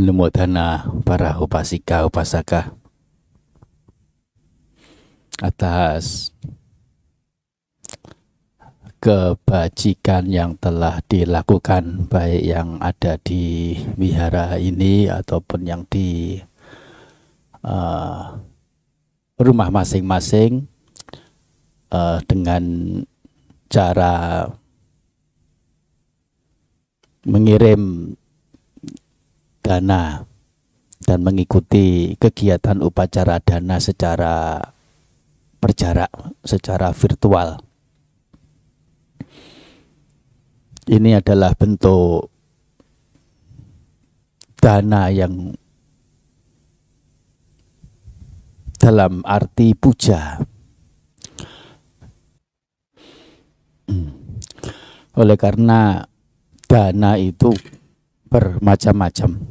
Anumodana para upasika upasaka. Atas kebajikan yang telah dilakukan baik yang ada di wihara ini ataupun yang di uh, rumah masing-masing uh, dengan cara mengirim dana dan mengikuti kegiatan upacara dana secara berjarak, secara virtual. Ini adalah bentuk dana yang dalam arti puja. Oleh karena dana itu bermacam-macam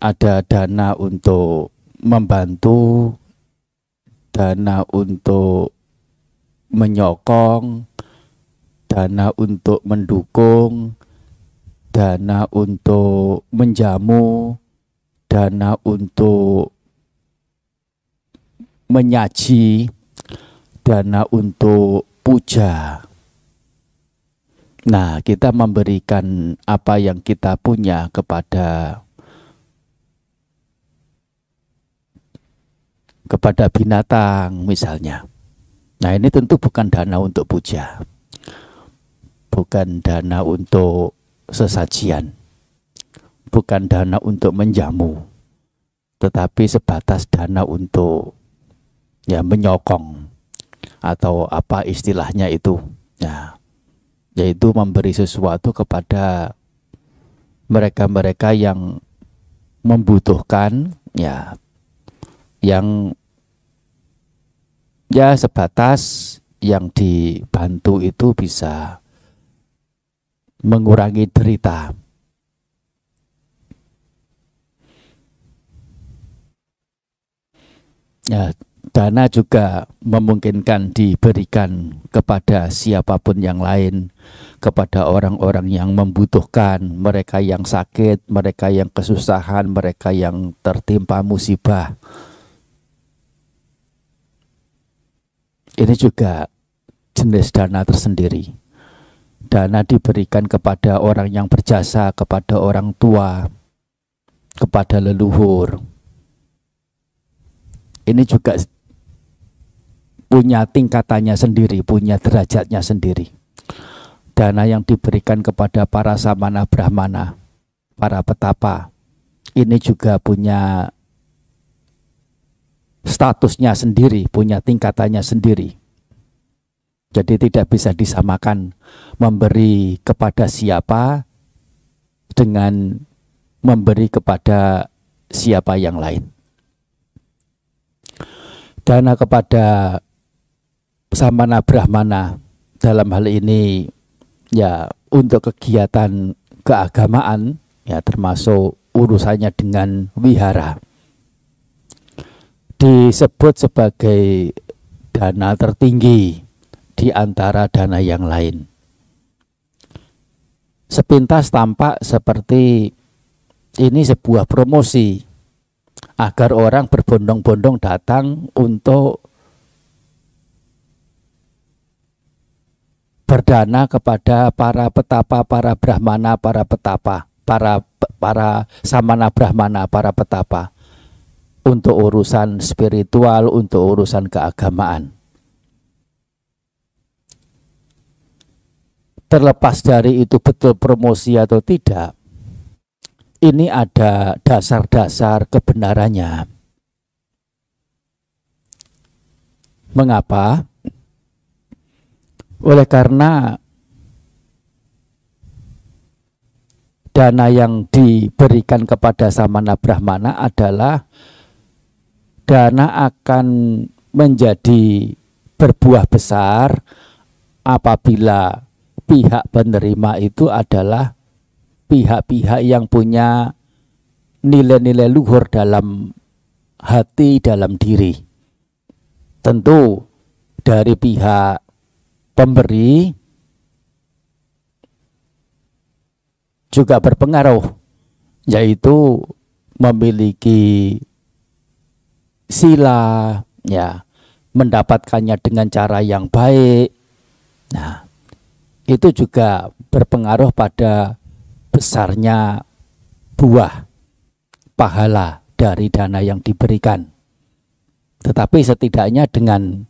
ada dana untuk membantu, dana untuk menyokong, dana untuk mendukung, dana untuk menjamu, dana untuk menyaji, dana untuk puja. Nah, kita memberikan apa yang kita punya kepada kepada binatang misalnya. Nah ini tentu bukan dana untuk puja, bukan dana untuk sesajian, bukan dana untuk menjamu, tetapi sebatas dana untuk ya menyokong atau apa istilahnya itu, ya, yaitu memberi sesuatu kepada mereka-mereka yang membutuhkan ya yang ya sebatas yang dibantu itu bisa mengurangi derita. Ya, dana juga memungkinkan diberikan kepada siapa pun yang lain, kepada orang-orang yang membutuhkan, mereka yang sakit, mereka yang kesusahan, mereka yang tertimpa musibah. Ini juga jenis dana tersendiri. Dana diberikan kepada orang yang berjasa, kepada orang tua, kepada leluhur. Ini juga punya tingkatannya sendiri, punya derajatnya sendiri. Dana yang diberikan kepada para samana brahmana, para petapa, ini juga punya statusnya sendiri, punya tingkatannya sendiri. Jadi tidak bisa disamakan memberi kepada siapa dengan memberi kepada siapa yang lain. Dana kepada samana brahmana dalam hal ini ya untuk kegiatan keagamaan ya termasuk urusannya dengan wihara disebut sebagai dana tertinggi di antara dana yang lain. Sepintas tampak seperti ini sebuah promosi agar orang berbondong-bondong datang untuk berdana kepada para petapa, para brahmana, para petapa, para para samana brahmana, para petapa untuk urusan spiritual, untuk urusan keagamaan. Terlepas dari itu betul promosi atau tidak, ini ada dasar-dasar kebenarannya. Mengapa? Oleh karena dana yang diberikan kepada Samana Brahmana adalah dana akan menjadi berbuah besar apabila pihak penerima itu adalah pihak-pihak yang punya nilai-nilai luhur dalam hati, dalam diri. Tentu dari pihak pemberi juga berpengaruh yaitu memiliki sila ya mendapatkannya dengan cara yang baik. Nah itu juga berpengaruh pada besarnya buah pahala dari dana yang diberikan. Tetapi setidaknya dengan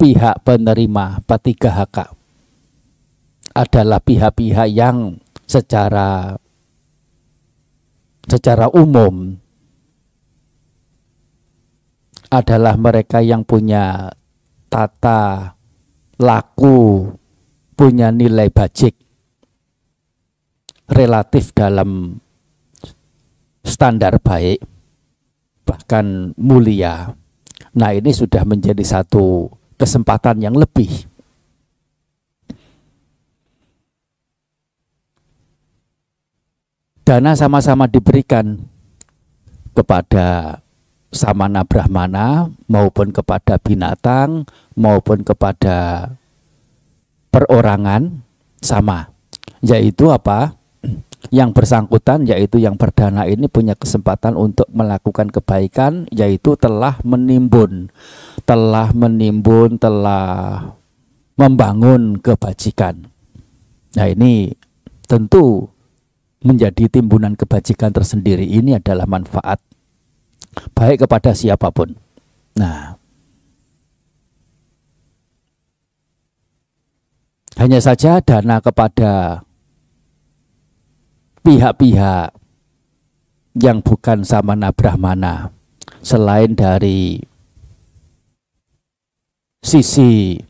pihak penerima P3 HK adalah pihak-pihak yang secara secara umum adalah mereka yang punya tata laku, punya nilai bajik relatif dalam standar baik, bahkan mulia. Nah, ini sudah menjadi satu kesempatan yang lebih. Dana sama-sama diberikan kepada samana brahmana maupun kepada binatang maupun kepada perorangan sama. Yaitu apa? Yang bersangkutan yaitu yang berdana ini punya kesempatan untuk melakukan kebaikan yaitu telah menimbun. Telah menimbun telah membangun kebajikan. Nah ini tentu menjadi timbunan kebajikan tersendiri. Ini adalah manfaat baik kepada siapa pun. Nah, hanya saja dana kepada pihak-pihak yang bukan samana brahmana selain dari sisi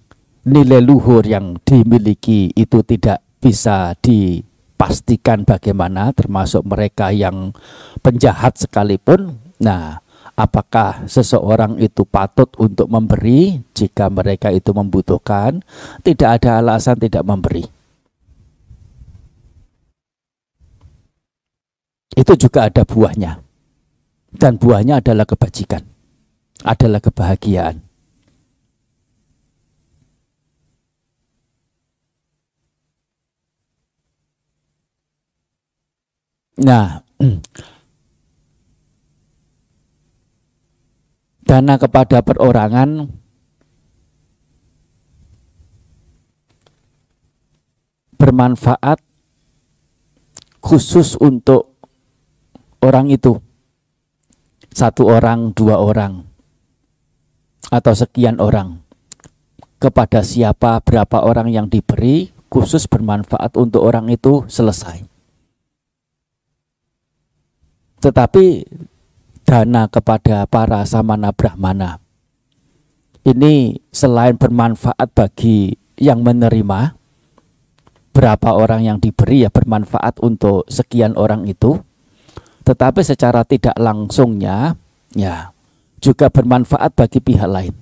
nilai luhur yang dimiliki itu tidak bisa dipastikan bagaimana termasuk mereka yang penjahat sekalipun Nah, apakah seseorang itu patut untuk memberi jika mereka itu membutuhkan? Tidak ada alasan tidak memberi. Itu juga ada buahnya. Dan buahnya adalah kebajikan. Adalah kebahagiaan. Nah, dana kepada perorangan. Bermanfaat khusus untuk orang itu. Satu orang dua orang atau sekian orang. Kepada siapa berapa orang yang diberi khusus bermanfaat untuk orang itu selesai. Tetapi dana kepada para samana brahmana. Ini selain bermanfaat bagi yang menerima, berapa orang yang diberi ya bermanfaat untuk sekian orang itu, tetapi secara tidak langsungnya ya juga bermanfaat bagi pihak lain.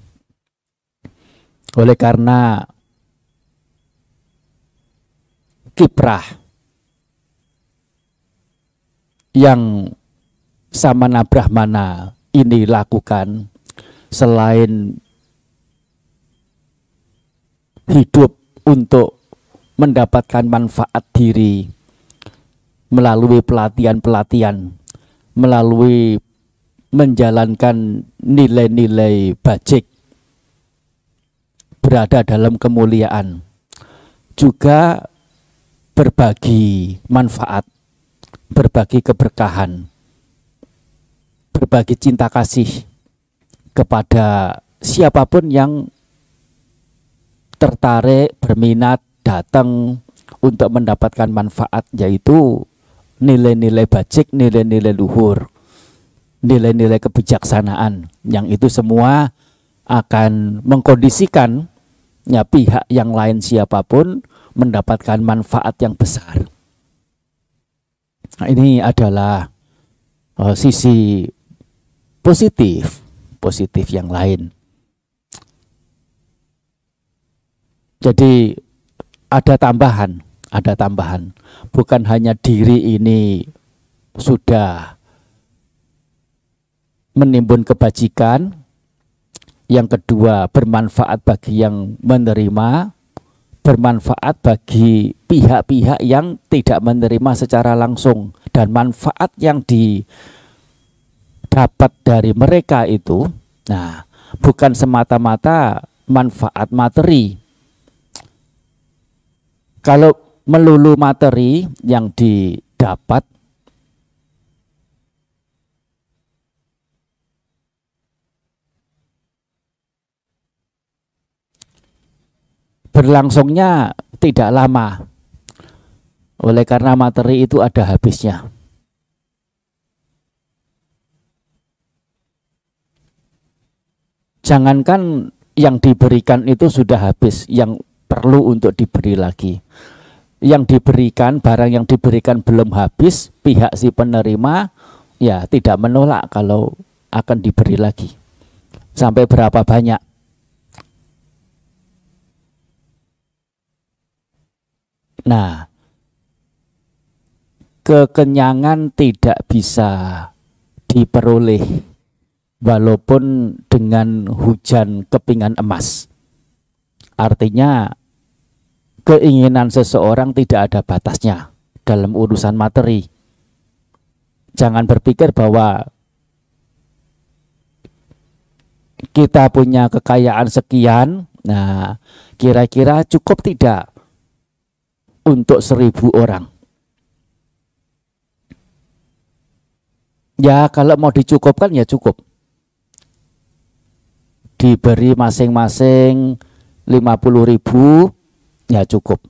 Oleh karena kiprah yang Samana Brahmana ini lakukan selain hidup untuk mendapatkan manfaat diri melalui pelatihan-pelatihan, melalui menjalankan nilai-nilai bajik berada dalam kemuliaan, juga berbagi manfaat, berbagi keberkahan berbagi cinta kasih kepada siapa pun yang tertarik, berminat, datang untuk mendapatkan manfaat yaitu nilai-nilai bajik, nilai-nilai luhur, nilai-nilai kebijaksanaan yang itu semua akan mengkondisikan ya pihak yang lain siapa pun mendapatkan manfaat yang besar. Nah, ini adalah uh, sisi positif, positif yang lain. Jadi ada tambahan, ada tambahan. Bukan hanya diri ini sudah menimbun kebajikan, yang kedua bermanfaat bagi yang menerima, bermanfaat bagi pihak-pihak yang tidak menerima secara langsung dan manfaat yang didapat dari mereka itu nah bukan semata-mata manfaat materi kalau melulu materi yang didapat berlangsungnya tidak lama. Oleh karena materi itu ada habisnya. Jangankan yang diberikan itu sudah habis, yang perlu untuk diberi lagi. Yang diberikan, barang yang diberikan belum habis, pihak si penerima ya tidak menolak kalau akan diberi lagi. Sampai berapa banyak? Nah, kekenyangan tidak bisa diperoleh walaupun dengan hujan kepingan emas. Artinya keinginan seseorang tidak ada batasnya dalam urusan materi. Jangan berpikir bahwa kita punya kekayaan sekian, nah kira-kira cukup tidak untuk seribu orang. Ya kalau mau dicukupkan ya cukup. Diberi masing-masing 50 ribu ya cukup.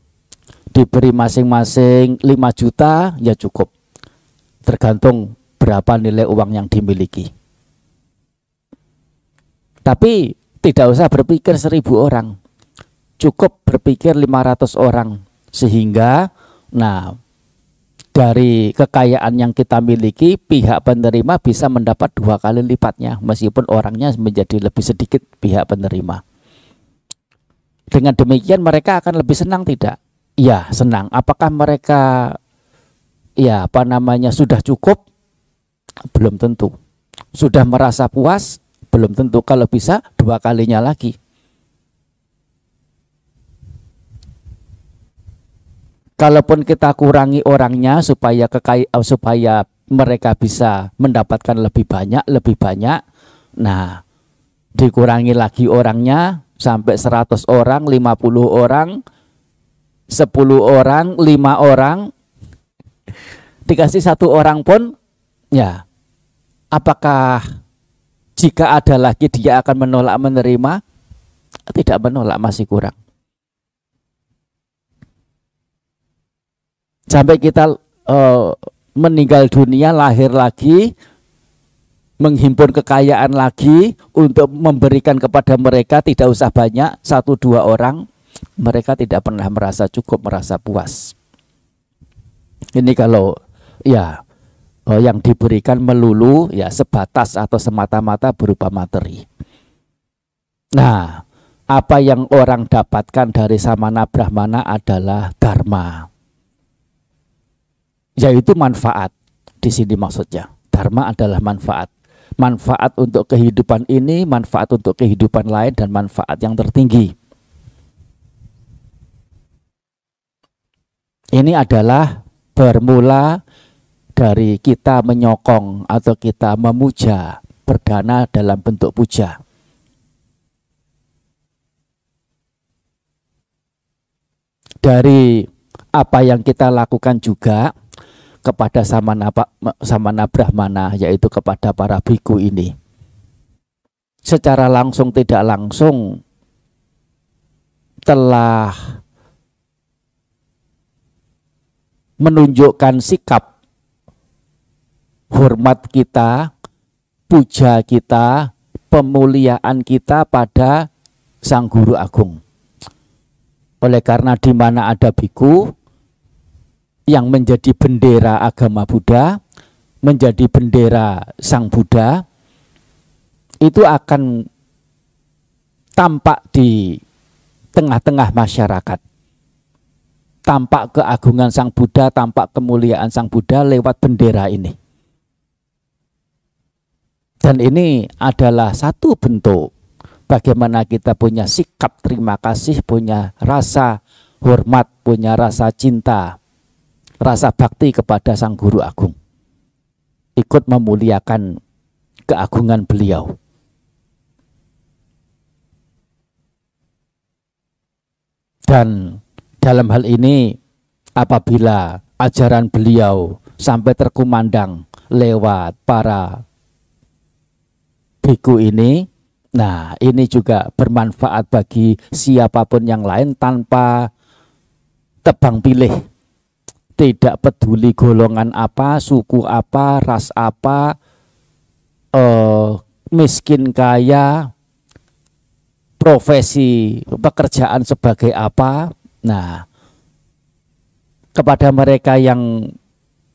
Diberi masing-masing 5 juta ya cukup. Tergantung berapa nilai uang yang dimiliki. Tapi tidak usah berpikir seribu orang. Cukup berpikir 500 orang sehingga nah dari kekayaan yang kita miliki pihak penerima bisa mendapat dua kali lipatnya meskipun orangnya menjadi lebih sedikit pihak penerima. Dengan demikian mereka akan lebih senang tidak? Ya, senang. Apakah mereka ya apa namanya sudah cukup? Belum tentu. Sudah merasa puas? Belum tentu. Kalau bisa dua kalinya lagi. Kalaupun kita kurangi orangnya supaya kekai uh, supaya mereka bisa mendapatkan lebih banyak lebih banyak nah dikurangi lagi orangnya sampai 100 orang 50 orang 10 orang 5 orang dikasih satu orang pun ya apakah jika ada lagi dia akan menolak menerima? Tidak menolak masih kurang sampai kita uh, meninggal dunia lahir lagi menghimpun kekayaan lagi untuk memberikan kepada mereka tidak usah banyak satu dua orang mereka tidak pernah merasa cukup merasa puas. Ini kalau ya oh, yang diberikan melulu ya sebatas atau semata-mata berupa materi. Nah apa yang orang dapatkan dari samana brahmana adalah dharma yaitu manfaat. Di sini maksudnya. Dharma adalah manfaat. Manfaat untuk kehidupan ini, manfaat untuk kehidupan lain, dan manfaat yang tertinggi. Ini adalah bermula dari kita menyokong atau kita memuja perdana dalam bentuk puja. Dari apa yang kita lakukan juga kepada samana, samana brahmana yaitu kepada para biku ini secara langsung tidak langsung telah menunjukkan sikap hormat kita, puja kita, pemuliaan kita pada Sang Guru Agung. Oleh karena di mana ada biku, yang menjadi bendera agama Buddha, menjadi bendera Sang Buddha, itu akan tampak di tengah-tengah masyarakat. Tampak keagungan Sang Buddha, tampak kemuliaan Sang Buddha lewat bendera ini. Dan ini adalah satu bentuk bagaimana kita punya sikap terima kasih, punya rasa hormat, punya rasa cinta rasa bakti kepada sang guru agung. Ikut memuliakan keagungan beliau. Dan dalam hal ini apabila ajaran beliau sampai terkumandang lewat para biku ini, nah ini juga bermanfaat bagi siapa pun yang lain tanpa tebang pilih. Tidak peduli golongan apa, suku apa, ras apa, eh, miskin kaya, profesi pekerjaan sebagai apa. Nah, kepada mereka yang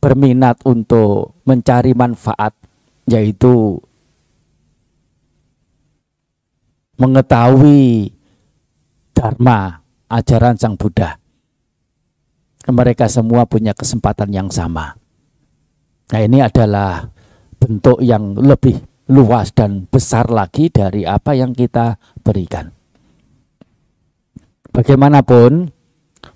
berminat untuk mencari manfaat yaitu mengetahui dharma ajaran Sang Buddha. Mereka semua punya kesempatan yang sama. Nah, ini adalah bentuk yang lebih luas dan besar lagi dari apa yang kita berikan. Bagaimanapun,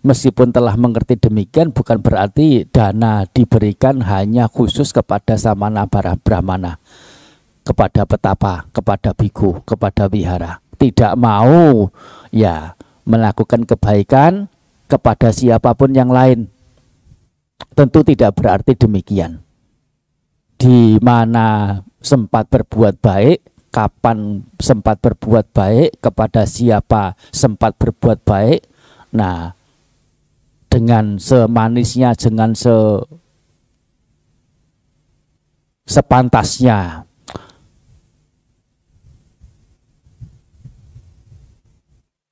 Meskipun telah mengerti demikian bukan berarti dana diberikan hanya khusus kepada samana para brahmana, kepada petapa, kepada biku, kepada wihara. Tidak mau ya melakukan kebaikan kepada siapa pun yang lain. Tentu tidak berarti demikian. Di mana sempat berbuat baik, kapan sempat berbuat baik, kepada siapa sempat berbuat baik. Nah, dengan semanisnya, dengan se sepantasnya.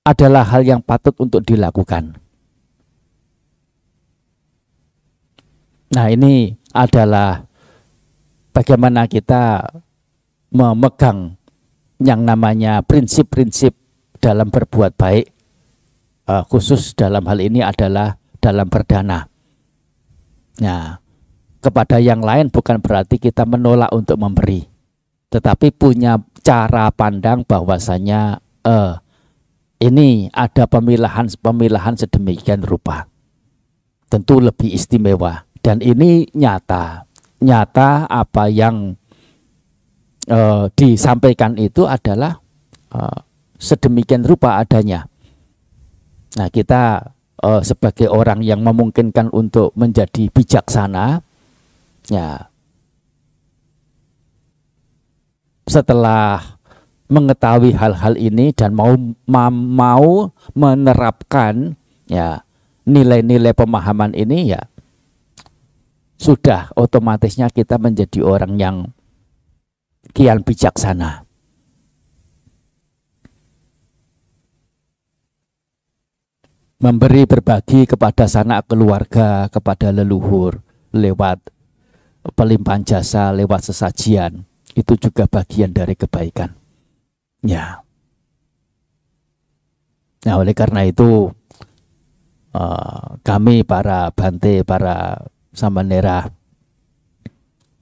adalah hal yang patut untuk dilakukan. Nah, ini adalah bagaimana kita memegang yang namanya prinsip-prinsip dalam berbuat baik, uh, khusus dalam hal ini adalah dalam berdana. Nah, kepada yang lain bukan berarti kita menolak untuk memberi, tetapi punya cara pandang bahwasanya eh, ini ada pemilahan-pemilahan sedemikian rupa. Tentu lebih istimewa dan ini nyata. Nyata apa yang eh, disampaikan itu adalah eh, sedemikian rupa adanya. Nah, kita uh, sebagai orang yang memungkinkan untuk menjadi bijaksana ya setelah mengetahui hal-hal ini dan mau mau menerapkan ya nilai-nilai pemahaman ini ya sudah otomatisnya kita menjadi orang yang kian bijaksana. memberi berbagi kepada sanak keluarga, kepada leluhur lewat pelimpahan jasa, lewat sesajian. Itu juga bagian dari kebaikan. Ya. Nah, oleh karena itu uh, kami para bante, para samanera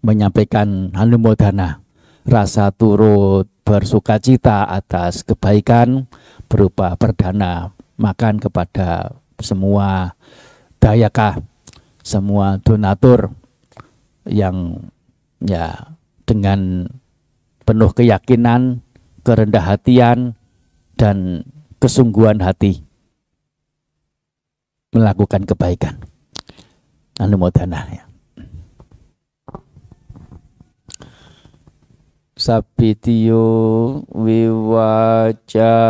menyampaikan hanumodana rasa turut bersuka cita atas kebaikan berupa perdana makan kepada semua dayaka, semua donatur yang ya dengan penuh keyakinan, kerendah hatian dan kesungguhan hati melakukan kebaikan. Anumodana ya. Sabitiyo viwajanto